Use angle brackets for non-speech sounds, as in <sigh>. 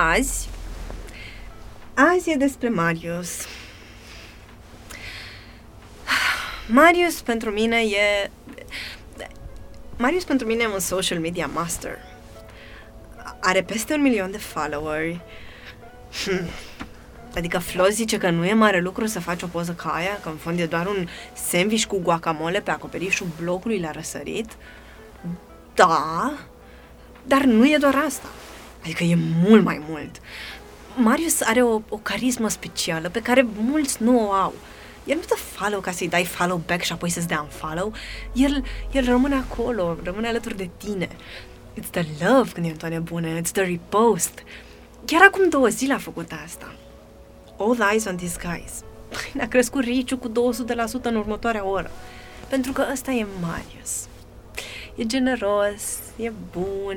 Azi, azi e despre Marius. Marius pentru mine e... Marius pentru mine e un social media master. Are peste un milion de followeri. Hmm. Adică Flo zice că nu e mare lucru să faci o poză ca aia, că în fond e doar un sandwich cu guacamole pe acoperișul blocului la răsărit. Da, dar nu e doar asta. Adică e mult mai mult. Marius are o, o carismă specială pe care mulți nu o au. El nu dă follow ca să-i dai follow back și apoi să-ți dea un follow. El, el rămâne acolo, rămâne alături de tine. It's the love când e într-o nebune, it's the repost. Chiar acum două zile a făcut asta. All eyes on these guys. <laughs> Ne-a crescut riciu cu 200% în următoarea oră. Pentru că ăsta e Marius. E generos, e bun,